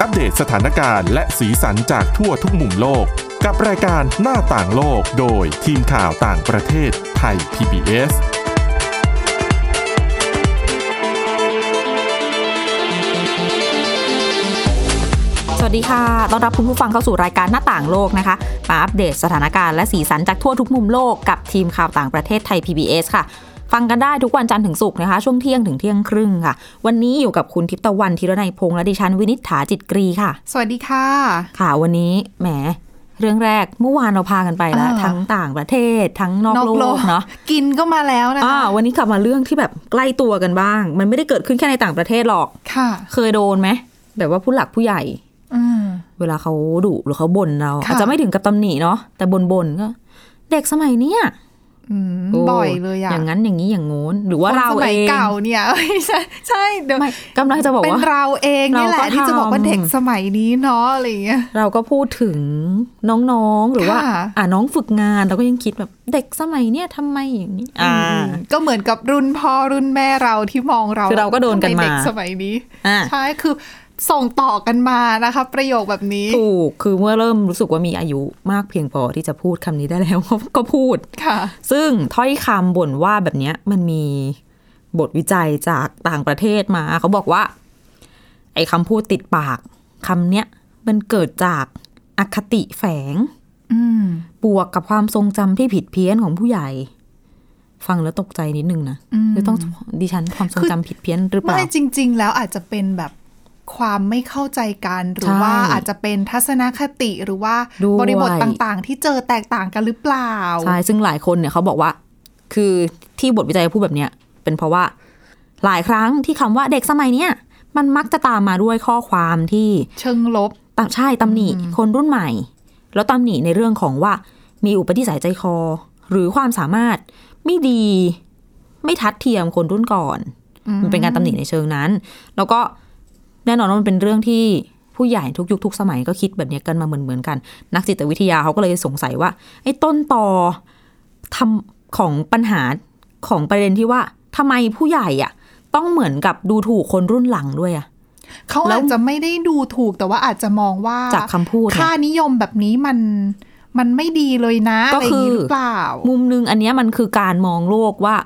อัปเดตสถานการณ์และสีสันจากทั่วทุกมุมโลก กับรายการหน้าต่างโลกโดยทีมข่าวต่างประเทศไทย PBS สวัสดีค่ะ ต้อนรับคุณผู้ฟังเข้าสู่รายการหน้าต่างโลกนะคะ มาอัปเดตสถานการณ์และสีสันจากทั่วทุกมุมโลกกับทีมข่าวต่างประเทศไทย PBS ค่ะ ฟังกันได้ทุกวันจันทร์ถึงศุกร์นะคะ ช่วงเที่ยงถึงเที่ยงครึ่งค่ะ วันนี้อยู่กับคุณทิพย์ตะวันธีรนัยพงษ์และดิฉันวินิษฐาจิตกรีค่ะ สวัสดีค่ะ ค่ะวันนี้แหมเรื่องแรกเมื่อวานเราพากันไปแล้วอ่าทั้งต่างประเทศทั้งนอกโลกเนาะกินก็มาแล้วนะอ่าคะวันนี้กลับมาเรื่องที่แบบใกล้ตัวกันบ้าง มันไม่ได้เกิดขึ้นแค่ในต่างประเทศหรอกค่ะ เคยโดนไหมแบบว่าผู้หลักผู้ใหญ่อืมเวลาเขาดุหรือเขาบ่นเราค่ะอาจจะไม่ถึงกับตำหนิเนาะแต่บ่นบ่นๆก็ เด็กสมัยเนี้ยอืมโบ่อยเลยอะอย่างนั้นอย่างนี้อย่างโน้น หรือว่าคนเราสมัยเองเก่าเนี่ยไม่ใช่ใช่เดี๋ยวไม่กำลังจะบอกเป็นว่าเราเองนี่แหเราละก็ที่จะบอกว่าทำเด็กสมัยนี้เนาะอะไรอย่างเงี้ยเราก็พูดถึงน้องๆหรือว่าค่ะอ่าน้องฝึกงานเราก็ยังคิดแบบเด็กสมัยเนี้ยทำไมอย่างนี้ อ่ามก็เหมือนกับรุ่นพ่อรุ่นแม่เราที่มองเราคือเราก็โดนกันมาทำไเด็กสมัยนี้อ่าใช่คือ ส่งต่อกันมานะคะ ประโยคแบบนี้ ถูก คือเมื่อเริ่มรู้สึกว่ามีอายุมากเพียงพอที่จะพูดคำนี้ได้แล้วก็พูดค่ะ ซึ่งถ้อยคำบ่นว่าแบบเนี้ยมันมีบทวิจัยจากต่างประเทศมา เขาบอกว่า ไอ้คำพูดติดปากคำเนี้ยมันเกิดจากอคติแฝงอืมบวกกับความทรงจำที่ผิดเพี้ยนของผู้ใหญ่ฟังแล้วตกใจนิดนึงนะอืมคือต้องดิฉันความทรงจำผิดเพี้ยนหรือเปล่า ไม่จริง ๆ แล้วอาจจะเป็นแบบ ความไม่เข้าใจกัน หรือใช่ว่าอาจจะเป็นทัศนคติหรือว่าด้วยบริบทต่างๆ ที่เจอแตกต่างกันหรือเปล่าใช่ซึ่งหลายคนเนี่ยเขาบอกว่า คือที่บทวิจัยพูดแบบเนี้ยเป็นเพราะว่าหลายครั้งที่คำว่าเด็กสมัยเนี้ยมันมักจะตามมาด้วยข้อความที่เชิงลบตำใช่ตำหนิคนรุ่นใหม่ แล้วตำหนิในเรื่องของว่ามีอุปนิสัยใจคอ หรือความสามารถไม่ดี ไม่ทัดเทียมคนรุ่นก่อน มันเป็นการตำหนิในเชิงนั้น แล้วก็ แน่นอนว่ามันเป็นเรื่องที่ผู้ใหญ่ทุกยุคทุกสมัยก็คิดแบบเนี้ยกันมาเหมือนเหมือนๆกัน นักจิตวิทยาเขาก็เลยสงสัยว่าไอ้ต้นตอทำของปัญหาของประเด็นที่ว่าทำไมผู้ใหญ่อะต้องเหมือนกับดูถูกคนรุ่นหลังด้วยอะเขาแล้วอาจจะไม่ได้ดูถูกแต่ว่าอาจจะมองว่าจากคำพูดเนี่ยค่านิยมแบบนี้มันมันไม่ดีเลยนะก็อะไรอย่างนี้คือหรือเปล่า มุมหนึงอันเนี้ยมันคือการมองโลกว่า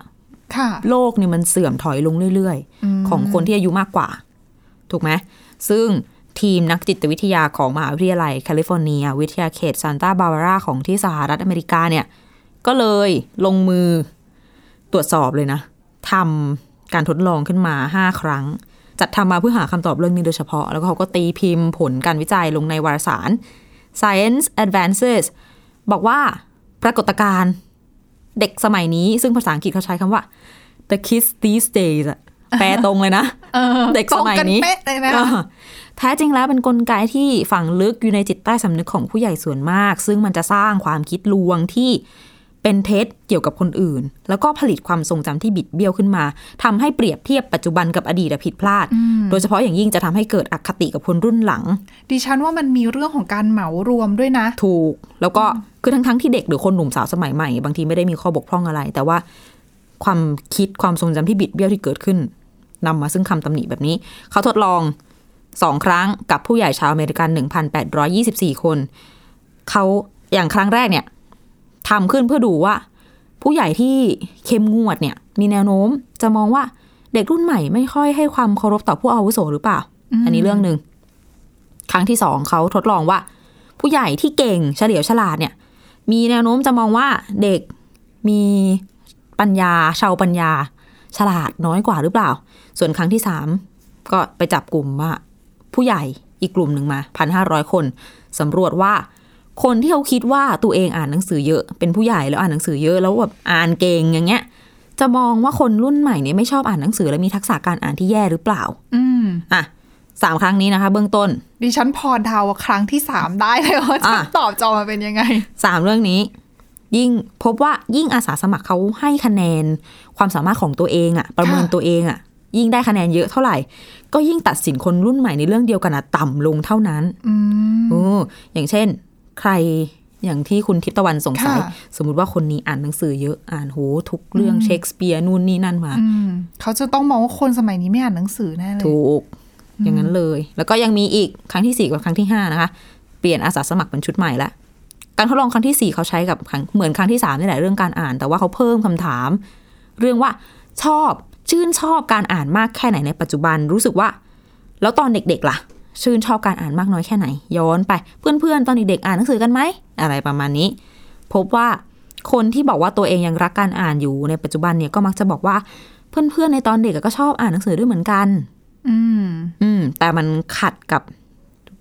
ค่ะโลกเนี่ยมันเสื่อมถอยลงเรื่อยมๆของคนที่อายุมากกว่า ถูกไหมซึ่งทีมนักจิตวิทยาของมหาวิทยาลัยแคลิฟอร์เนีย วิทยาเขตซานตาบาบาราของที่สหรัฐอเมริกาเนี่ย ก็เลยลงมือตรวจสอบเลยนะทำการทดลองขึ้นมา 5 ครั้ง จัดทำมาเพื่อหาคำตอบเรื่องนี้โดยเฉพาะ แล้วก็เขาก็ตีพิมพ์ผลการวิจัยลงในวารสาร Science Advances บอกว่าปรากฏการณ์เด็กสมัยนี้ซึ่งภาษาอังกฤษเขาใช้คำว่า the kids these days อะ แปลตรงเลยนะเออเด็กสมัยนี้ตรงกัเป๊ะเลยนะเออแท้จริงแล้วเป็นนกลไกที่ฝังลึกอยู่ในจิตใต้สำนึกของผู้ใหญ่ส่วนมาก ซึ่งมันจะสร้างความคิดลวงที่เป็นเท็จเกี่ยวกับคนอื่น แล้วก็ผลิตความทรงจำที่บิดเบี้ยวขึ้นมาทำให้เปรียบเทียบปัจจุบันกับอดีตอะผิดพลาด โดยเฉพาะอย่างยิ่งจะทำให้เกิดอคติกับคนรุ่นหลัง ดิฉันว่ามันมีเรื่องของการเหมารวมด้วยนะ ถูก แล้วก็คือทั้งทั้งๆที่เด็กหรือคนหนุ่มสาวสมัยใหม่ บางทีไม่ได้มีข้อบกพร่องอะไร แต่ว่าความคิดความทรงจำที่บิดเบี้ยวที่เกิดขึ้น นำมาซึ่งคำตำหนิแบบนี้ เขาทดลองสองครั้งกับผู้ใหญ่ชาวอเมริกัน 1,824 คน เขาอย่างครั้งแรกเนี่ยทำขึ้นเพื่อดูว่า ผู้ใหญ่ที่เข้มงวดเนี่ย มีแนวโน้มจะมองว่าเด็กรุ่นใหม่ไม่ค่อยให้ความเคารพต่อผู้อาวุโสหรือเปล่า อันนี้เรื่องหนึ่ง ครั้งที่สองเขาทดลองว่า ผู้ใหญ่ที่เก่งเฉลียวฉลาดเนี่ย มีแนวโน้มจะมองว่าเด็กมีปัญญาชาวปัญญา ฉลาดน้อยกว่าหรือเปล่า ส่วนครั้งที่สามก็ไปจับกลุ่มว่าผู้ใหญ่อีกกลุ่มหนึ่งมาพันห้าร้อยคนสำรวจว่า คนที่เขาคิดว่าตัวเองอ่านหนังสือเยอะเป็นผู้ใหญ่แล้วอ่านหนังสือเยอะแล้วแบบอ่านเก่งอย่างเงี้ย จะมองว่าคนรุ่นใหม่เนี่ยไม่ชอบอ่านหนังสือและมีทักษะการอ่านที่แย่หรือเปล่า อืมอะสามครั้งนี้นะคะ เบื้องต้น ดิฉันพอเดาครั้งที่สามได้เลยว่าจะอะตอบจะออกมาเป็นยังไงสามเรื่องนี้ ยิ่งพบว่ายิ่งอาสาสมัครเขาให้คะแนนความสามารถของตัวเองอะประเมินค่ะตัวเองอะยิ่งได้คะแนนเยอะเท่าไหร่ ก็ยิ่งตัดสินคนรุ่นใหม่ในเรื่องเดียวกันอะต่ำลงเท่านั้นอืมโอ้อย่างเช่น ใครอย่างที่คุณทิพย์ตะวันสงสัยค่ะสมมุติว่าคนนี้อ่านหนังสือเยอะอ่านโหทุกเรื่องเชคสเปียร์นู่นนี่นั่นมาอืมเขาจะต้องมองว่าคนสมัยนี้ไม่อ่านหนังสือแน่เลยถูก อย่างนั้นเลย แล้วก็ยังมีอีกครั้งที่สี่กับครั้งที่ห้านะคะ เปลี่ยนอาสาสมัครเป็นชุดใหม่ละ การทดลองครั้งที่สี่เขาใช้กับครั้งเหมือนครั้งที่สามนี่แหละเรื่องการอ่าน แต่ว่าเขาเพิ่มคำถาม เรื่องว่าชอบชื่นชอบการอ่านมากแค่ไหนในปัจจุบันรู้สึกว่า แล้วตอนเด็กๆล่ะ ชื่นชอบการอ่านมากน้อยแค่ไหน ย้อนไปเพื่อนๆตอนเด็กๆอ่านหนังสือกันไหมอะไรประมาณนี้ พบว่าคนที่บอกว่าตัวเองยังรักการอ่านอยู่ในปัจจุบันเนี่ยก็มักจะบอกว่า เพื่อนๆในตอนเด็กก็ชอบอ่านหนังสือด้วยเหมือนกัน อืม อืม แต่มันขัดกับ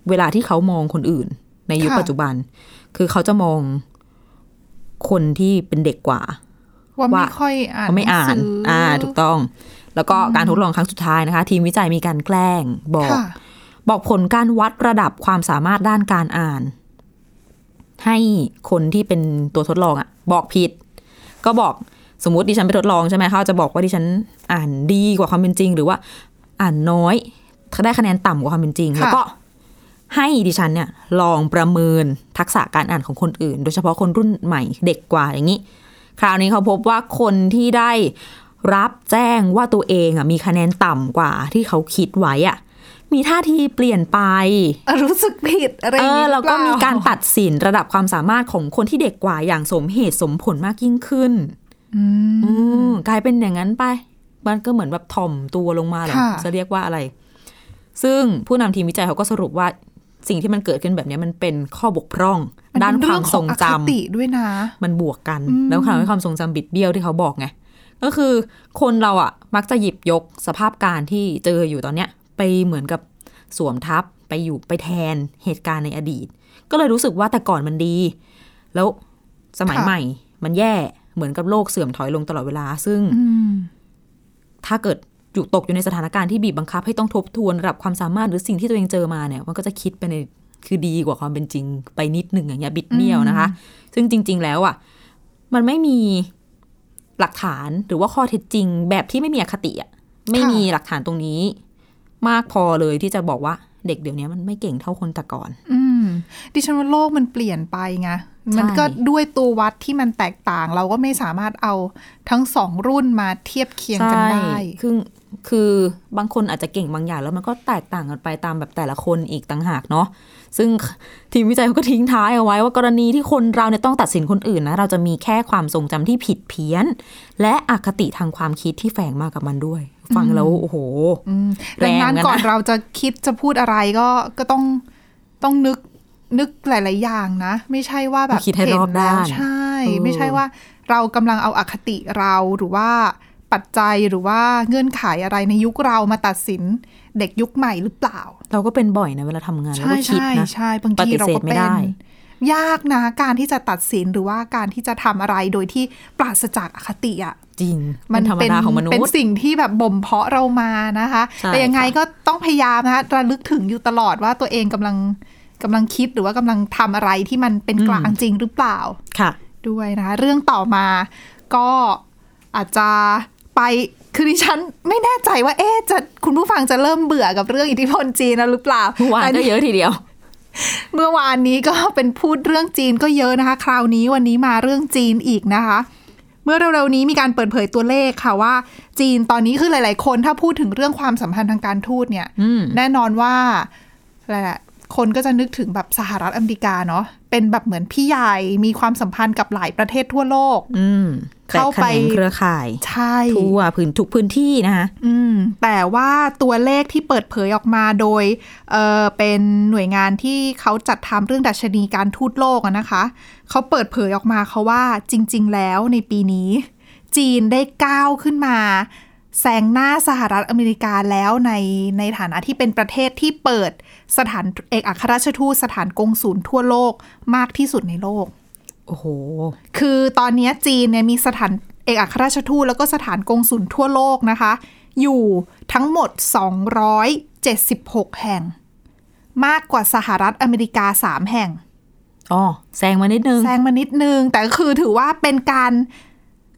เวลาที่เขามองคนอื่น ในยุคค่ะปัจจุบัน คือเขาจะมองคนที่เป็นเด็กกว่า ว่าว่าไม่ค่อยอ่านเขาไม่อ่านหงสือ่า ถูกต้อง แล้วก็การทดลองครั้งสุดท้ายนะคะ ทีมวิจัยมีการแกล้งบอกค่ะบอกผลการวัดระดับความสามารถด้านการอ่าน ให้คนที่เป็นตัวทดลองอะบอกผิด ก็บอกสมมติดิฉันไปทดลองใช่ไหมเขาจะบอกว่าดิฉันอ่านดีกว่าความเป็นจริง หรือว่าอ่านน้อยได้คะแนนต่ำกว่าความเป็นจริงค่ะแล้วก็ ให้ดิฉันเนี่ยลองประเมินทักษะการอ่านของคนอื่น โดยเฉพาะคนรุ่นใหม่เด็กกว่าอย่างนี้ คราวนี้เขาพบว่าคนที่ได้รับแจ้งว่าตัวเองอะมีคะแนนต่ำกว่าที่เขาคิดไว้อะมีท่าทีเปลี่ยนไป รู้สึกผิดอะไรอเอย่างอนี้แล้วก็หอมีเปล่การตัดสินระดับความสามารถของคนที่เด็กกว่าอย่างสมเหตุสมผลมากยิ่งขึ้นอืมอืมกลายเป็นอย่างนั้นไป มันก็เหมือนแบบถ่อมตัวลงมาเหรอค่ะจะเรียกว่าอะไร ซึ่งผู้นำทีมวิจัยเขาก็สรุปว่า สิ่งที่มันเกิดขึ้นแบบนี้มันเป็นข้อบกพร่องมันด้านเป็นควาเรื่มอทรงของจำอคติด้วยนะ มันบวกกันอืมแล้วทำให้ความทรงจำบิดเบี้ยวที่เขาบอกไงก็คือคนเราอะมักจะหยิบยกสภาพการณ์ที่เจออยู่ตอนเนี้ย ไปเหมือนกับสวมทับไปอยู่ไปแทนเหตุการณ์ในอดีต ก็เลยรู้สึกว่าแต่ก่อนมันดี แล้วสมัยค่ะใหม่ มันแย่เหมือนกับโลกเสื่อมถอยลงตลอดเวลา ซึ่งอืมถ้าเกิด อยู่ตกอยู่ในสถานการณ์ที่บีบบังคับให้ต้องทบทวนระดับความสามารถหรือสิ่งที่ตัวเองเจอมาเนี่ย มันก็จะคิดไปในคือดีกว่าความเป็นจริงไปนิดหนึ่งอย่างเงี้ยบิดเบี้ยวนะคะ ซึ่งจริง ๆ แล้วอะมันไม่มีหลักฐานหรือว่าข้อเท็จจริง แบบที่ไม่มีอคติอะไม่มีหลักฐานตรงนี้ มากพอเลยที่จะบอกว่าเด็กเดี๋ยวนี้มันไม่เก่งเท่าคนแต่ก่อน อืม ดิฉันว่าโลกมันเปลี่ยนไปไง มันก็ด้วยตัววัดที่มันแตกต่าง เราก็ไม่สามารถเอาทั้งสองรุ่นมาเทียบเคียงกันได้ใช่คือ คือบางคนอาจจะเก่งบางอย่างแล้วมันก็แตกต่างกันไปตามแบบแต่ละคนอีกต่างหากเนาะซึ่งทีมวิจัยเขาก็ทิ้งท้ายเอาไว้ว่ากรณีที่คนเราเนี่ยต้องตัดสินคนอื่นนะเราจะมีแค่ความทรงจำที่ผิดเพี้ยน และอคติทางความคิดที่แฝงมากับมันด้วย ฟังแล้วโอ้โหอืมแรดังงนั้นเหมือนกันนะก่อนเราจะคิดจะพูดอะไรก็ก็ต้องต้องนึกนึกหลาย ๆ อย่างนะ ไม่ใช่ว่าแบบคิดให้รอบเนแล้วด้านใช่เออไม่ใช่ว่าเรากำลังเอาอคติเราหรือว่า ปัจจัยหรือว่าเงื่อนไขอะไรในยุคเรามาตัดสินเด็กยุคใหม่หรือเปล่า เราก็เป็นบ่อยนะเวลาทำงานเราใช่ก็คิดใช่นะใช่บางปทีฏิเราเสธก็ไม่เป็นได้ยากนะการที่จะตัดสินหรือว่าการที่จะทำอะไรโดยที่ปราศจากอคติอะจริง มัเป็นธรรมดาของมนุษเป็นย์สิ่งที่แบบบ่มเพาะเรามานะคะใช่แต่ยังไงค่ะก็ต้องพยายามนะคะระลึกถึงอยู่ตลอดว่าตัวเองกำลังกำลังคิดหรือว่ากำลังทำอะไรที่มันเป็นกลางจริงหรือเปล่าค่ะ ด้วยนะคะเรื่องต่อมาก็อาจจะ ไปคือดิฉันไม่แน่ใจว่า เอ๊ะจะคุณผู้ฟังจะเริ่มเบื่อกับเรื่องอิทธิพลจีนแล้วหรือเปล่าเมื่อวานอันก็นี้เยอะทีเดียว เมื่อวานนี้ก็เป็นพูดเรื่องจีนก็เยอะนะคะ คราวนี้วันนี้มาเรื่องจีนอีกนะคะ เมื่อเร็วๆนี้มีการเปิดเผยตัวเลขค่ะว่า จีนตอนนี้คือหลาย ๆ คนถ้าพูดถึงเรื่องความสัมพันธ์ทางการทูตเนี่ยอืมแน่นอนว่าอะไรแหละคนก็จะนึกถึงแบบสหรัฐอเมริกาเนาะ เป็นแบบเหมือนพี่ใหญ่มีความสัมพันธ์กับหลายประเทศทั่วโลก อืมเข้าไปแตกแขนงเครือข่ายใช่ทั่วพื้นทุกพื้นที่นะคะอืม แต่ว่าตัวเลขที่เปิดเผยออกมาโดยเออเป็นหน่วยงานที่เขาจัดทำเรื่องดัชนีการทูตโลกอะนะคะเขาเปิดเผยออกมาเขาว่าจริง ๆ แล้วในปีนี้ จีนได้ก้าวขึ้นมา แซงหน้าสหรัฐอเมริกาแล้วในในฐานะที่เป็นประเทศที่เปิดสถานเอกอัครราชทูตสถานกงศูนย์ทั่วโลกมากที่สุดในโลก โอ้โห คือตอนนี้จีนเนี่ยมีสถานเอกอัครราชทูตแล้วก็สถานกงสุลทั่วโลกนะคะ อยู่ทั้งหมด 276 แห่ง มากกว่าสหรัฐอเมริกา 3 แห่งอ๋อแซงมานิดนึงแซงมานิดนึง แต่ก็คือถือว่าเป็นการ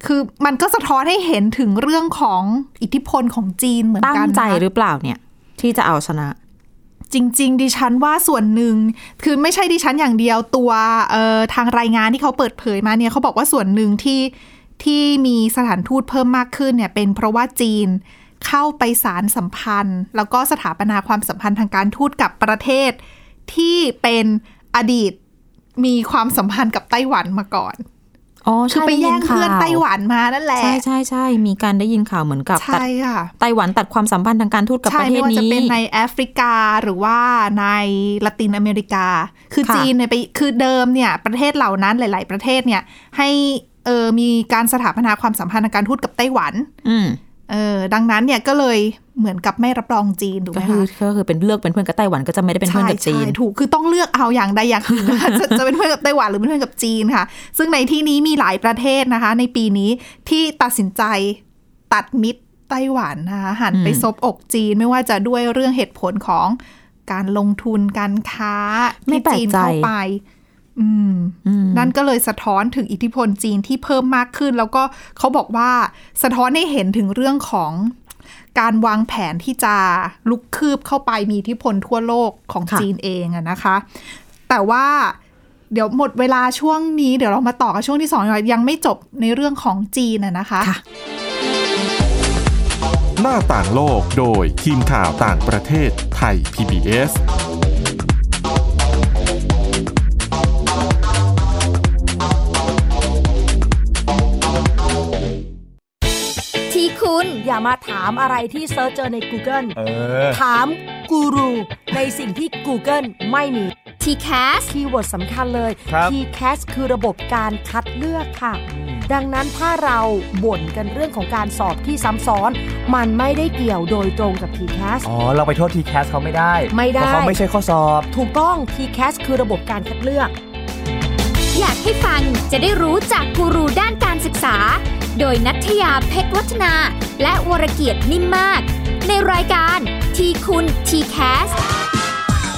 คือมันก็สะท้อนให้เห็นถึงเรื่องของอิทธิพลของจีนเหมือนตั้งกันใจนะหรือเปล่าเนี่ย ที่จะเอาชนะ จริง ๆ ดิฉันว่าส่วนหนึ่ง คือไม่ใช่ดิฉันอย่างเดียวตัวเอ่อทางรายงานที่เขาเปิดเผยมาเนี่ยเขาบอกว่าส่วนหนึ่งที่ที่มีสถานทูตเพิ่มมากขึ้นเนี่ย เป็นเพราะว่าจีนเข้าไปสารสัมพันธ์ แล้วก็สถาปนาความสัมพันธ์ทางการทูตกับประเทศ ที่เป็นอดีตมีความสัมพันธ์กับไต้หวันมาก่อนอ๋อ คือใช่ไปแย่งด้ยิเพื่อนข่าวไต้หวันมานั่นแหละ ใช่ใช่ใช่มีการได้ยินข่าวเหมือนกับตัดใช่ค่ะไต้หวันตัดความสัมพันธ์ทางการทูตกับใช่ประเทไม่ศว่าจะนี้เป็นในแอฟริกาหรือว่าในละตินอเมริกา คือค่ะจีนเนี่ยไปคือเดิมเนี่ยประเทศเหล่านั้นหลาย ๆ ประเทศเนี่ยให้เออมีการสถาปนาความสัมพันธ์ทางการทูตกับไต้หวัน อืม เออดังนั้นเนี่ยก็เลยเหมือนกับไม่รับรองจีนถูกก็ไหมคือคะก็คือเป็นเลือกเป็นเพื่อนกับไต้หวันก็จะไม่ได้เป็นเพื่อนกับจีนใช่ถูกคือต้องเลือกเอาอย่างใดอย่างหนึ่งนะคะจะจะเป็นเพื่อนกับไต้หวันหรือเป็นเพื่อนกับจีนค่ะ ซึ่งในที่นี้มีหลายประเทศนะคะ ในปีนี้ที่ตัดสินใจตัดมิตรไต้หวันนะคะหันไปอืมซบอกจีนไม่ว่าจะด้วยเรื่องเหตุผลของการลงทุนการค้าไม่ที่แปลกจีนใจเข้าไปอืมอืม นั่นก็เลยสะท้อนถึงอิทธิพลจีนที่เพิ่มมากขึ้น แล้วก็เขาบอกว่าสะท้อนให้เห็นถึงเรื่องของการวางแผนที่จะลุกคืบเข้าไปมีอิทธิพลทั่วโลกของค่ะจีนเองอะนะคะ แต่ว่าเดี๋ยวหมดเวลาช่วงนี้ เดี๋ยวเรามาต่อกับช่วงที่สองดีกว่ายังไม่จบในเรื่องของจีนอะนะคะค่ะหน้าต่างโลกโดยทีมข่าวต่างประเทศไทย PBS คุณอย่ามาถามอะไรที่เซิร์ชเจอใน Google เออถามกูรูในสิ่งที่ Google ไม่มี TCAS keyword สำคัญเลยครับ TCAS คือระบบการคัดเลือกค่ะ ดังนั้นถ้าเราบ่นกันเรื่องของการสอบที่ซ้ำซ้อน มันไม่ได้เกี่ยวโดยตรงกับ TCAS อ๋อ เราไปโทษ TCAS เขาไม่ได้ ไม่ได้ เพราะเขาไม่ใช่ข้อสอบ ถูกต้อง TCAS คือระบบการคัดเลือก อยากให้ฟังจะได้รู้จากกูรูด้านการศึกษา โดยนัทยาเพชรวัฒนา และวรเกียดนิ่มมาก ในรายการทีคุณทีแคส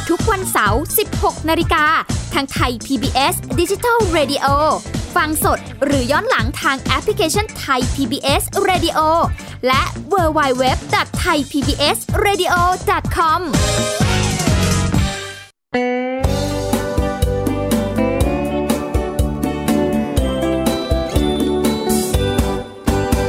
ทุกวันเสาร์ 16 นาฬิกา ทางไทย PBS Digital Radio ฟังสดหรือย้อนหลังทางแอปพลิเคชันไทย PBS Radio และ w w w t h a i PBS Radio com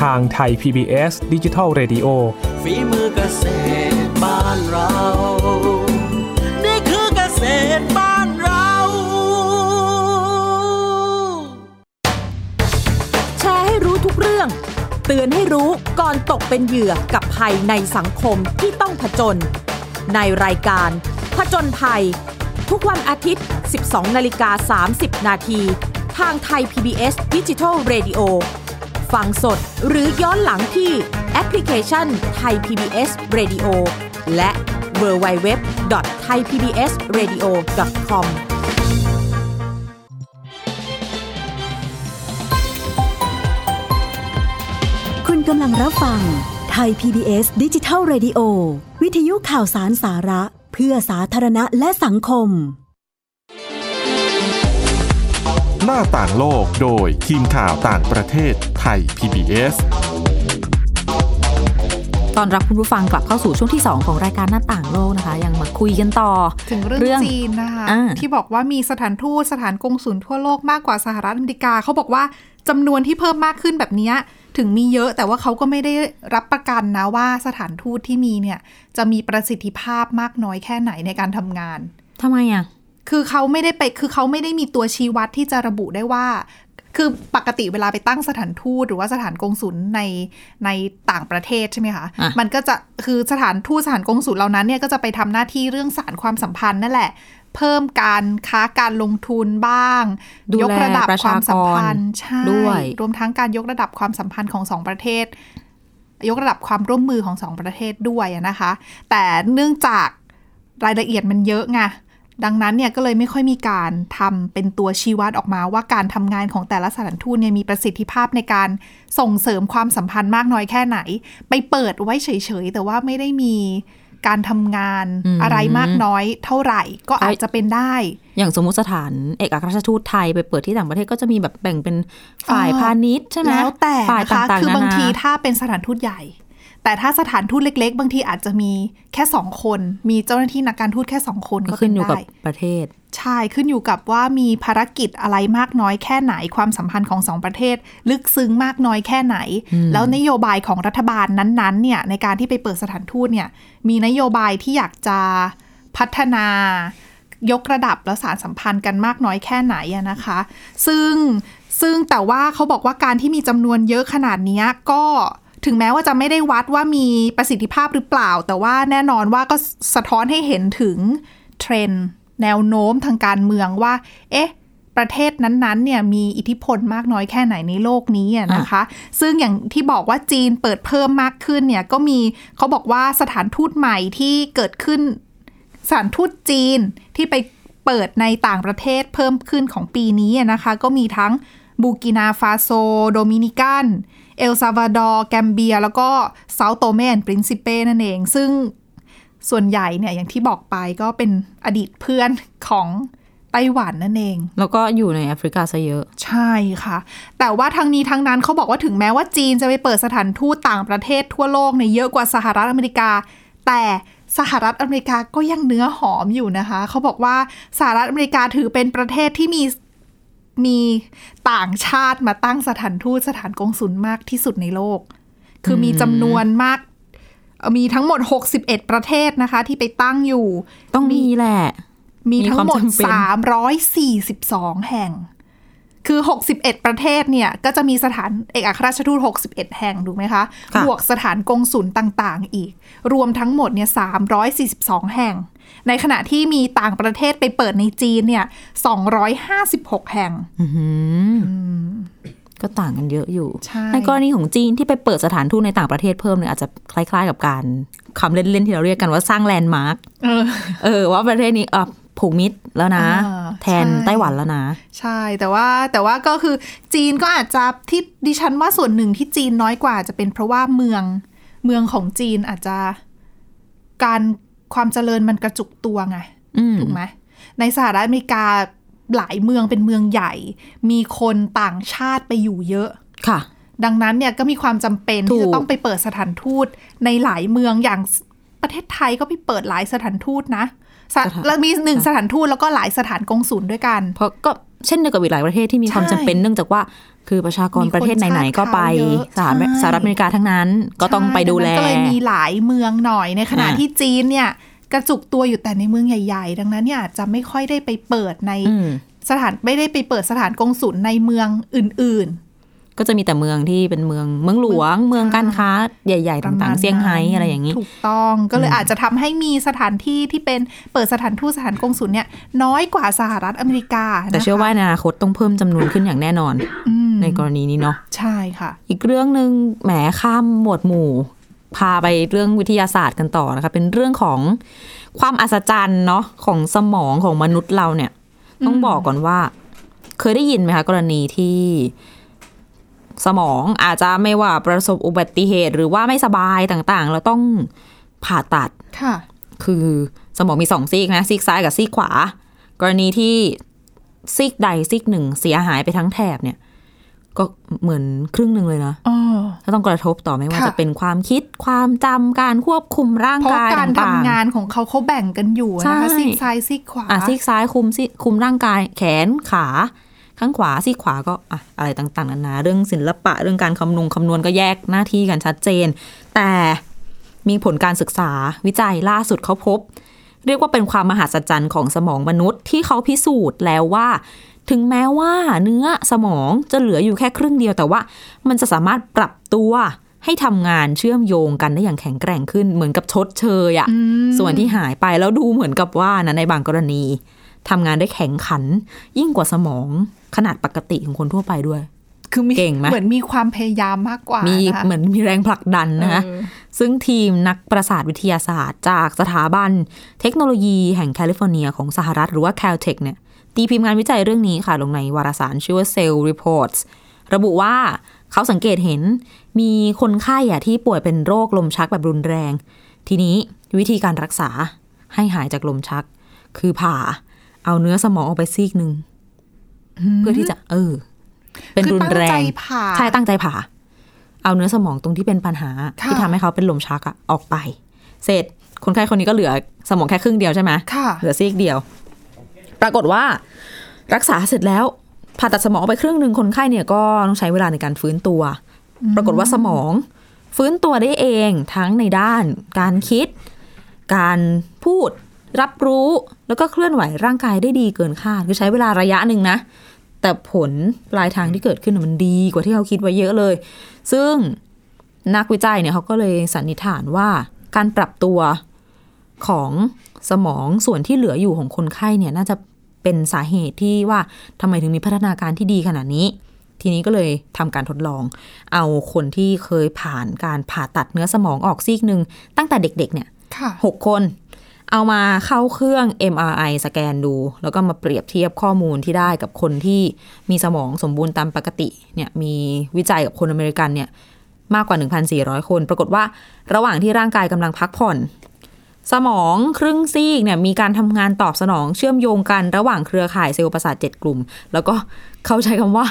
ทางไทย PBS Digital Radio ฝีมือเกษตรบ้านเรา นี่คือเกษตรบ้านเรา แชร์ให้รู้ทุกเรื่อง เตือนให้รู้ก่อนตกเป็นเหยื่อกับภัยในสังคมที่ต้องผจญในรายการ ผจญภัย ทุกวันอาทิตย์ 12 นาฬิกา 30 นาที ทางไทย PBS Digital Radio ฟังสดหรือย้อนหลังที่แอปพลิเคชันไทย PBS Radio และ w w w t h a i PBS Radio com คุณกำลังรับฟังไทย PBS ดิจิทัล Radio วิทยุข่าวสารสาระ เพื่อสาธารณะและสังคม หน้าต่างโลกโดยทีมข่าวต่างประเทศไทย PBS ตอนรับคุณผู้ฟังกลับเข้าสู่ช่วงที่ 2 ของรายการหน้าต่างโลกนะคะ ยังมาคุยกันต่อ ถึงเรื่องเรื่องจีนนะคะอ่าที่บอกว่ามีสถานทูตสถานกงสุลทั่วโลกมากกว่าสหรัฐอเมริกาเขาบอกว่าจำนวนที่เพิ่มมากขึ้นแบบเนี้ยถึงมีเยอะแต่ว่าเขาก็ไม่ได้รับประกันนะว่าสถานทูตที่มีเนี่ยจะมีประสิทธิภาพมากน้อยแค่ไหนในการทำงานทำไมอะคือเขาไม่ได้ไปคือเขาไม่ได้มีตัวชี้วัดที่จะระบุได้ว่า คือปกติเวลาไปตั้งสถานทูตหรือว่าสถานกงสุลในในต่างประเทศใช่ไหมคะอะมันก็จะคือสถานทูตสถานกงสุลเหล่านั้นเนี่ยก็จะไปทำหน้าที่เรื่องสารความสัมพันธ์นั่นแหละ เพิ่มการค้าการลงทุนบ้างดูแลยกระดับประควาชามกรสัมพันธ์ใช่ด้วยรวมทั้งการยกระดับความสัมพันธ์ของสองประเทศ ยกระดับความร่วมมือของสองประเทศด้วยอะนะคะ แต่เนื่องจากรายละเอียดมันเยอะไง ดังนั้นเนี่ยก็เลยไม่ค่อยมีการทำเป็นตัวชี้วัดออกมาว่าการทำงานของแต่ละสถานทูตเนี่ยมีประสิทธิภาพในการส่งเสริมความสัมพันธ์มากน้อยแค่ไหน ไปเปิดไว้เฉยๆ แต่ว่าไม่ได้มีการทำงานอืมอะไรมากน้อยเท่าไหร่ ก็อาจจะเป็นได้ อย่างสมมุติสถานเอกอัครราชทูตไทยไปเปิดที่ต่างประเทศก็จะมีแบบแบ่งเป็นฝ่ายอ๋อพาณิชย์ใช่ไหมแล้วแต่ฝ่ายนะคะต่างๆคือบางนนทีถ้าเป็นสถานทูตใหญ่ แต่ถ้าสถานทูตเล็ก ๆ บางทีอาจจะมีแค่สองคน มีเจ้าหน้าที่นักการทูตแค่สองคนก็ก็ขึ้เป็นนอยู่กับได้ประเทศ ใช่ขึ้นอยู่กับว่ามีภารกิจอะไรมากน้อยแค่ไหนความสัมพันธ์ของสองประเทศ ลึกซึ้งมากน้อยแค่ไหน แล้วนโยบายของรัฐบาลนั้นๆเนี่ยในการที่ไปเปิดสถานทูตเนี่ยมีนโยบายที่อยากจะพัฒนายกระดับและสารสัมพันธ์กันมากน้อยแค่ไหนอะนะคะ ซึ่งซึ่งแต่ว่าเขาบอกว่าการที่มีจำนวนเยอะขนาดเนี้ยก็ ถึงแม้ว่าจะไม่ได้วัดว่ามีประสิทธิภาพหรือเปล่า แต่ว่าแน่นอนว่าก็สะท้อนให้เห็นถึงเทรนด์แนวโน้มทางการเมืองว่า เอ๊ะ ประเทศนั้นๆ เนี่ยมีอิทธิพลมากน้อยแค่ไหนในโลกนี้นะคะ ซึ่งอย่างที่บอกว่าจีนเปิดเพิ่มมากขึ้นเนี่ยก็มีเขาบอกว่าสถานทูตใหม่ที่เกิดขึ้นสถานทูตจีนที่ไปเปิดในต่างประเทศเพิ่มขึ้นของปีนี้นะคะ ก็มีทั้งบูร์กินาฟาโซ โดมินิกัน เอลซาวาดอร์ แกมเบีย แล้วก็เซาโตเมนปรินซิเปนั่นเอง ซึ่งส่วนใหญ่เนี่ยอย่างที่บอกไปก็เป็นอดีตเพื่อนของไต้หวันนั่นเอง แล้วก็อยู่ในแอฟริกาซะเยอะ ใช่ค่ะ แต่ว่าทั้งนี้ทั้งนั้นเขาบอกว่าถึงแม้ว่าจีนจะไปเปิดสถานทูตต่างประเทศทั่วโลกเนี่ยเยอะกว่าสหรัฐอเมริกา แต่สหรัฐอเมริกาก็ยังเนื้อหอมอยู่นะคะ เขาบอกว่าสหรัฐอเมริกาถือเป็นประเทศที่มี มีต่างชาติมาตั้งสถานทูตสถานกงสุลมากที่สุดในโลก คือมีจำนวนมากเอ่อมีทั้งหมด 61 ประเทศนะคะ ที่ไปตั้งอยู่ ต้องมีแหละ มีทั้งหมดมีความจำเป็น342 แห่ง คือ 61 ประเทศเนี่ย ก็จะมีสถานเอกอัครราชทูต 61 แห่งถูกไหมคะค่ะบวกสถานกงสุลต่างๆ อีก รวมทั้งหมดเนี่ย342 แห่ง ในขณะที่มีต่างประเทศไปเปิดในจีนเนี่ย 256 แห่งอื้อหือก็ต่างกันเยอะอยู่ใช่กรณีของจีนที่ไปเปิดสถานทูตในต่างประเทศเพิ่มเนี่ยอาจจะคล้าย ๆ กับการคำเล่น ๆ ที่เราเรียกกันว่าสร้างแลนด์มาร์คเออเออว่าประเทศนี้อะผูกมิตรแล้วนะอ่าแทนใช่ไต้หวันแล้วนะ ใช่แต่ว่าแต่ว่าก็คือจีนก็อาจจะที่ดิฉันว่าส่วนหนึ่งที่จีนน้อยกว่าจะเป็นเพราะว่าเมืองเมืองของจีนอาจจะการ ความเจริญมันกระจุกตัวไงอืมถูกไหมในสหรัฐอเมริกาหลายเมืองเป็นเมืองใหญ่ มีคนต่างชาติไปอยู่เยอะค่ะ ดังนั้นเนี่ยก็มีความจำเป็นถูกที่จะต้องไปเปิดสถานทูตในหลายเมืองอย่างประเทศไทยก็ไปเปิดหลายสถานทูตนะสถแล้วมีหนึ่งสถานทูตแล้วก็หลายสถานกงสุลด้วยกัน เพราะก็ เช่นเดียวกับอีกหลายประเทศที่มีความใช่จำเป็นเนื่องจากว่าคือประชากรมีคนประเทศไหนๆก็ไปชาติสหรัฐเขาเยอะสหรัฐอเมริกาทั้งนั้น ก็ต้องไปดูแลใช่ดังนั้นก็เลยมีหลายเมืองหน่อยในขณะอ่าที่จีนเนี่ยกระจุกตัวอยู่แต่ในเมืองใหญ่ๆ ดังนั้นเนี่ยอาจจะไม่ค่อยได้ไปเปิดในอืมสถานไม่ได้ไปเปิดสถานกงสุลในเมืองอื่น ก็จะมีแต่เมืองที่เป็นเมืองเมืองหลวง เมืองการค้าใหญ่ๆประมาต่าณงๆ เซี่ยงไฮ้นั้นอะไรอย่างนี้ ถูกต้องก็เลยอาจจะทำให้มีสถานที่ที่เป็นเปิดสถานทูตสถานกงสุลเนี่ย น้อยกว่าสหรัฐอเมริกา แต่เชื่อว่าในอนาคตต้องเพิ่มจำนวนขึ้นอย่างแน่นอนอืมในกรณีนี้เนาะใช่ค่ะ อีกเรื่องหนึ่งแหมข้ามหมวดหมู่ พาไปเรื่องวิทยาศาสตร์กันต่อนะคะเป็นเรื่องของความอัศจรรย์เนาะของสมองของมนุษย์เราเนี่ย ต้องบอกก่อนว่า เคยได้ยินไหมคะกรณีที่ สมองอาจจะไม่ว่าประสบอุบัติเหตุ หรือว่าไม่สบายต่างๆ เราต้องผ่าตัดค่ะ คือสมองมีสองซีกนะซีกซ้ายกับซีกขวา กรณีที่ซีกใดซีกหนึ่งเสียหายไปทั้งแถบเนี่ย ก็เหมือนครึ่งหนึ่งเลยนะอ๋อก็ต้องกระทบต่อไม่ว่าค่ะจะเป็นความคิดความจำการควบคุมร่างเพราะกายการต่างทำงานของเขาเขาแบ่งกันอยู่ใช่นะคะซีกซ้ายซีกขวาๆอะซีกซ้ายคุมซีกคุมร่างกายแขนขา ข้างขวาซีขวาก็อะอะไรต่างๆนานาเรื่องศิลปะเรื่องการคำนวณคำนวณก็แยกหน้าที่กันชัดเจน แต่มีผลการศึกษาวิจัยล่าสุดเขาพบ เรียกว่าเป็นความมหัศจรรย์ของสมองมนุษย์ที่เขาพิสูจน์แล้วว่า ถึงแม้ว่าเนื้อสมองจะเหลืออยู่แค่ครึ่งเดียวแต่ว่า มันจะสามารถปรับตัวให้ทำงานเชื่อมโยงกันได้อย่างแข็งแกร่งขึ้นเหมือนกับชดเชยอะส่วนที่หายไปแล้วดูเหมือนกับว่านะในบางกรณี ทำงานได้แข็งขัน ยิ่งกว่าสมองขนาดปกติของคนทั่วไปด้วย คือมีเก่งไหมเหมือนมีความพยายามมากกว่ามีนะคะเหมือนมีแรงผลักดันนะคะเออซึ่งทีมนักประสาทวิทยาศาสตร์ จากสถาบันเทคโนโลยีแห่งแคลิฟอร์เนียของสหรัฐหรือว่า Caltech เนี่ยตีพิมพ์งานวิจัยเรื่องนี้ค่ะ ลงในวารสารชื่อว่า Cell Reports ระบุว่าเขาสังเกตเห็นมีคนไข้อะที่ป่วยเป็นโรคลมชักแบบรุนแรง ทีนี้วิธีการรักษาให้หายจากลมชัก คือผ่า เอาเนื้อสมองออกไปซีกหนึ่งเพื่อที่จะ เออ เป็นคือรุนแรตั้งใจงผ่าใช่ตั้งใจผ่า เอาเนื้อสมองตรงที่เป็นปัญหาค่ะที่ทำให้เขาเป็นลมชักอะออกไป เสร็จคนไข้คนนี้ก็เหลือสมองแค่ครึ่งเดียวใช่ไหมค่ะเหลือซีกเดียว ปรากฏว่า รักษาเสร็จแล้วผ่าตัดสมองออกไปครึ่งหนึ่งคนไข้เนี่ยก็ต้องใช้เวลาในการฟื้นตัว ปรากฏว่าสมอง ฟื้นตัวได้เองทั้งในด้าน การคิด การพูด รับรู้แล้วก็เคลื่อนไหวร่างกายได้ดีเกินคาดคือใช้เวลาระยะหนึ่งนะ แต่ผลปลายทางที่เกิดขึ้นนะมันดีกว่าที่เขาคิดไว้เยอะเลย ซึ่งนักวิจัยเนี่ยเขาก็เลยสันนิษฐานว่าการปรับตัวของสมองส่วนที่เหลืออยู่ของคนไข้เนี่ยน่าจะเป็นสาเหตุที่ว่าทำไมถึงมีพัฒนาการที่ดีขนาดนี้ ทีนี้ก็เลยทำการทดลอง เอาคนที่เคยผ่านการผ่าตัดเนื้อสมองออกซีกหนึ่งตั้งแต่เด็กๆเนี่ยค่ะหกคน เอามาเข้าเครื่อง MRI สแกนดู แล้วก็มาเปรียบเทียบข้อมูลที่ได้กับคนที่มีสมองสมบูรณ์ตามปกติเนี่ยมีวิจัยกับคนอเมริกันเนี่ยมากกว่า 1,400 คน ปรากฏว่าระหว่างที่ร่างกายกำลังพักผ่อน สมองครึ่งซีกเนี่ยมีการทำงานตอบสนองเชื่อมโยงกันระหว่างเครือข่ายเซลล์ประสาท7กลุ่ม แล้วก็เขาใช้คำว่า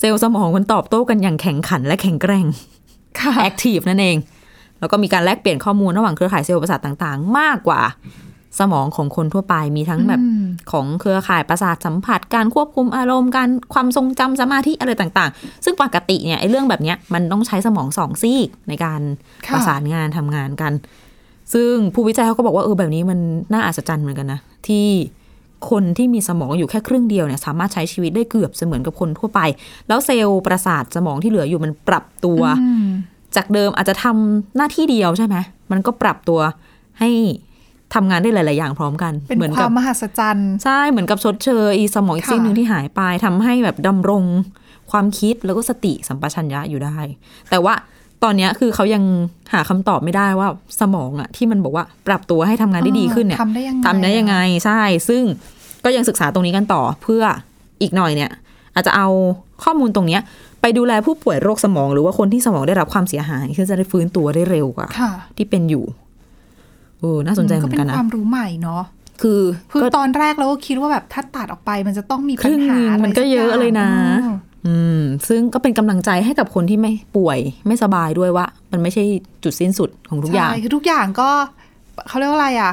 เซลล์สมองมันตอบโต้กันอย่างแข็งขันและแข็งแกร่งค่ะ active นั่นเอง แล้วก็มีการแลกเปลี่ยนข้อมูลระหว่างเครือข่ายเซลล์ประสาทต่างๆ มากกว่าสมองของคนทั่วไปมีทั้งแบบอืมของเครือข่ายประสาทสัมผัส การควบคุมอารมณ์การความทรงจำสมาธิอะไรต่างๆ ซึ่งปกติเนี่ยไอ้เรื่องแบบเนี้ยมันต้องใช้สมองสองซีกในการค่ะประสานงานทำงานกัน ซึ่งผู้วิจัยเขาก็บอกว่าเออแบบนี้มันน่าอัศจรรย์เหมือนกันนะที่คนที่มีสมองอยู่แค่ครึ่งเดียวเนี่ยสามารถใช้ชีวิตได้เกือบเสมือนกับคนทั่วไป แล้วเซลล์ประสาทสมองที่เหลืออยู่มันปรับตัวอืม จากเดิมอาจจะทำหน้าที่เดียวใช่ไหมมันก็ปรับตัวให้ทำงานได้หลาย ๆ อย่างพร้อมกันเป็นเหมือนคกัวามมหัศจรรย์ใช่เหมือนกับชดเชยอีสมองอีกค่ะซีกหนึ่งที่หายไปทำให้แบบดำรงความคิดแล้วก็สติสัมปชัญญะอยู่ได้ แต่ว่าตอนเนี้ยคือเขายังหาคำตอบไม่ได้ว่าสมองอะที่มันบอกว่าปรับตัวให้ทำงานได้ดีขึ้นเนี่ยทำได้ยังไงทำได้ยังไงใช่ ซึ่งก็ยังศึกษาตรงนี้กันต่อเพื่ออีกหน่อยเนี่ย อาจจะเอาข้อมูลตรงเนี้ย ไปดูแลผู้ป่วยโรคสมอง หรือว่าคนที่สมองได้รับความเสียหายคือจะได้ฟื้นตัวได้เร็วกว่าค่ะที่เป็นอยู่โอ้น่าสนใจเหมือนกันก็นะเป็นความรู้ใหม่เนาะคือคือก็ตอนแรกเราก็คิดว่าแบบถ้าตัดออกไปมันจะต้องมีคปัญรึ่งหหานึ่งอะไรมันก็เยอะเลยนะอ๋ออืม ซึ่งก็เป็นกำลังใจให้กับคนที่ไม่ป่วย ไม่สบายด้วยว่า มันไม่ใช่จุดสิ้นสุดของทุกอย่างใช่คือทุกอย่างก็เขาเรียกว่าอะไรอะ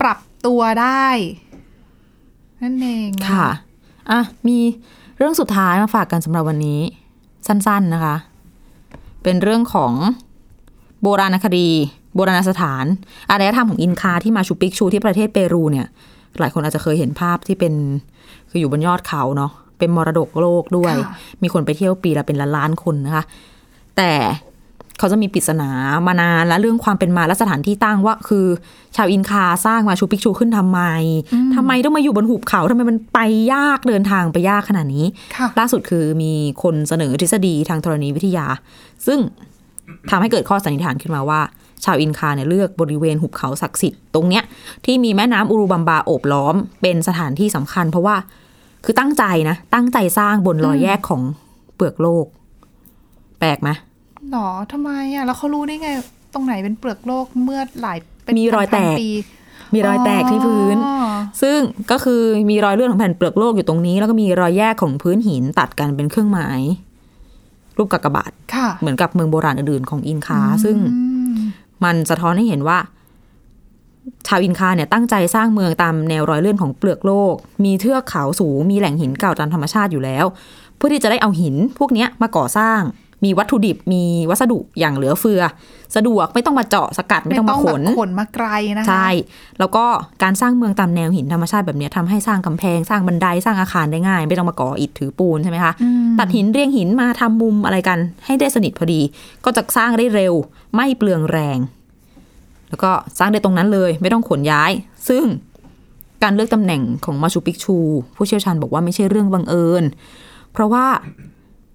ปรับตัวได้ นั่นเองนค่ะอะมีเรื่องสุดท้ายมาฝากกันสำหรับวันนี้ สั้น ๆนะคะ เป็นเรื่องของโบราณคดี โบราณสถานอารยธรรมของอินคาที่มาชูปิกชูที่ประเทศเปรูเนี่ย หลายคนอาจจะเคยเห็นภาพที่เป็นคืออยู่บนยอดเขาเนาะเป็นมรดกโลกด้วยค่ะมีคนไปเที่ยวปีละเป็นล้านล้านๆคนนะคะ แต่ เขาจะมีปริศนามานานและเรื่องความเป็นมาและสถานที่ตั้งว่า คือ ชาวอินคาสร้างมาชูปิกชูขึ้นทำไมทำไมต้องมาอยู่บนหุบเขาทำไมมันไปยากเดินทางไปยากขนาดนี้ค่ะล่าสุดคือมีคนเสนอทฤษฎีทางธรณีวิทยา ซึ่งทำให้เกิดข้อสันนิษฐานขึ้นมาว่า ชาวอินคาเนี่ยเลือกบริเวณหุบเขาศักดิ์สิทธิ์ตรงเนี้ยที่มีแม่น้ำอูรุบัมบาโอบล้อม เป็นสถานที่สำคัญ เพราะว่าคือตั้งใจนะตั้งใจสร้างบนรอยแยกของเปลือกโลก แปลกไหม หรอทำไมอะ แล้วเขารู้ได้ไง ตรงไหนเป็นเปลือกโลกเมื่อหลายเป็นมีรอยแตกพันๆปีมีรอยแตกที่พื้นอ๋อซึ่งก็คือมีรอยเลื่อนของแผ่นเปลือกโลกอยู่ตรงนี้ แล้วก็มีรอยแยกของพื้นหินตัดกันเป็นเครื่องหมาย รูปกากบาทค่ะเหมือนกับเมืองโบราณอื่นๆของอินคา ซึ่งอืมมันสะท้อนให้เห็นว่า ชาวอินคาเนี่ยตั้งใจสร้างเมืองตามแนวรอยเลื่อนของเปลือกโลก มีเทือกเขาสูงมีแหล่งหินเก่าตามธรรมชาติอยู่แล้ว เพื่อที่จะได้เอาหินพวกเนี้ยมาก่อสร้าง มีวัตถุดิบมีวัสดุอย่างเหลือเฟือ สะดวกไม่ต้องมาเจาะสกัดไม่ต้องมาขแบบนขนมาไกลนะคะใช่ แล้วก็การสร้างเมืองตามแนวหินธรรมชาติแบบเนี้ยทำให้สร้างกำแพงสร้างบันไดสร้างอาคารได้ง่าย ไม่ต้องมาก่ออิฐถือปูนใช่ไหมคะอืมตัดหินเรียงหินมาทำมุมอะไรกัน ให้ได้สนิทพอดี ก็จะสร้างได้เร็ว ไม่เปลืองแรง แล้วก็สร้างได้ตรงนั้นเลย ไม่ต้องขนย้าย ซึ่งการเลือกตำแหน่งของมาชูปิกชู ผู้เชี่ยวชาญบอกว่าไม่ใช่เรื่องบังเอิญ เพราะว่า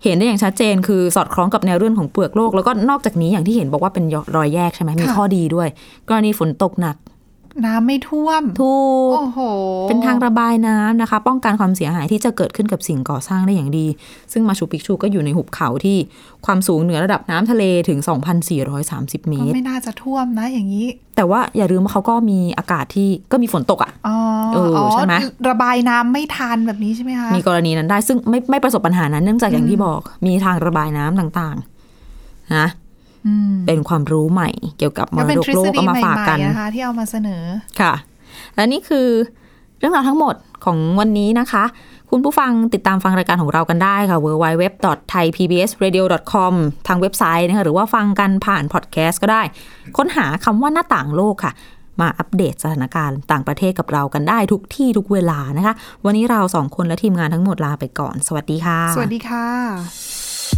เห็นได้อย่างชัดเจน คือสอดคล้องกับแนวเรื่องของเปลือกโลก แล้วก็นอกจากนี้อย่างที่เห็นบอกว่าเป็นรอยแยกใช่ไหมมีค่ะข้อดีด้วย กรณีฝนตกหนัก น้ำไม่ท่วม ถูก โอ้โห เป็นทางระบายน้ำนะคะ ป้องกันความเสียหายที่จะเกิดขึ้นกับสิ่งก่อสร้างได้อย่างดี ซึ่งมาชูปิกชูก็อยู่ในหุบเขาที่ความสูงเหนือระดับน้ำทะเลถึง 2,430 เมก็ตร ไม่น่าจะท่วมนะอย่างนี้ แต่ว่าอย่าลืมว่าเขาก็มีอากาศที่ก็มีฝนตกอะ่ะอ๋อเออใช่ไหมระบายน้ำไม่ทันแบบนี้ใช่ไหมคะ มีกรณีนั้นได้ซึ่งไม่ไม่ประสบปัญหานั้นเนื่องจากอย่างที่บอก มีทางระบายน้ำต่างๆ นะอืม เป็นความรู้ใหม่ เกี่ยวกับมก็รเป็นดกทฤโลษกฎีเอามาใหฝากกัม่นๆนะคะที่เอามาเสนอค่ะ และนี่คือเรื่องราวทั้งหมดของวันนี้นะคะ คุณผู้ฟังติดตามฟังรายการของเรากันได้ค่ะ www.thaipbsradio.com ทางเว็บไซต์นะคะหรือว่าฟังกันผ่านพอดแคสต์ก็ได้ ค้นหาคำว่าหน้าต่างโลกค่ะ มาอัปเดตสถานการณ์ต่างประเทศกับเรากันได้ทุกที่ทุกเวลานะคะ วันนี้เราสองคนและทีมงานทั้งหมดลาไปก่อน สวัสดีค่ะ สวัสดีค่ะ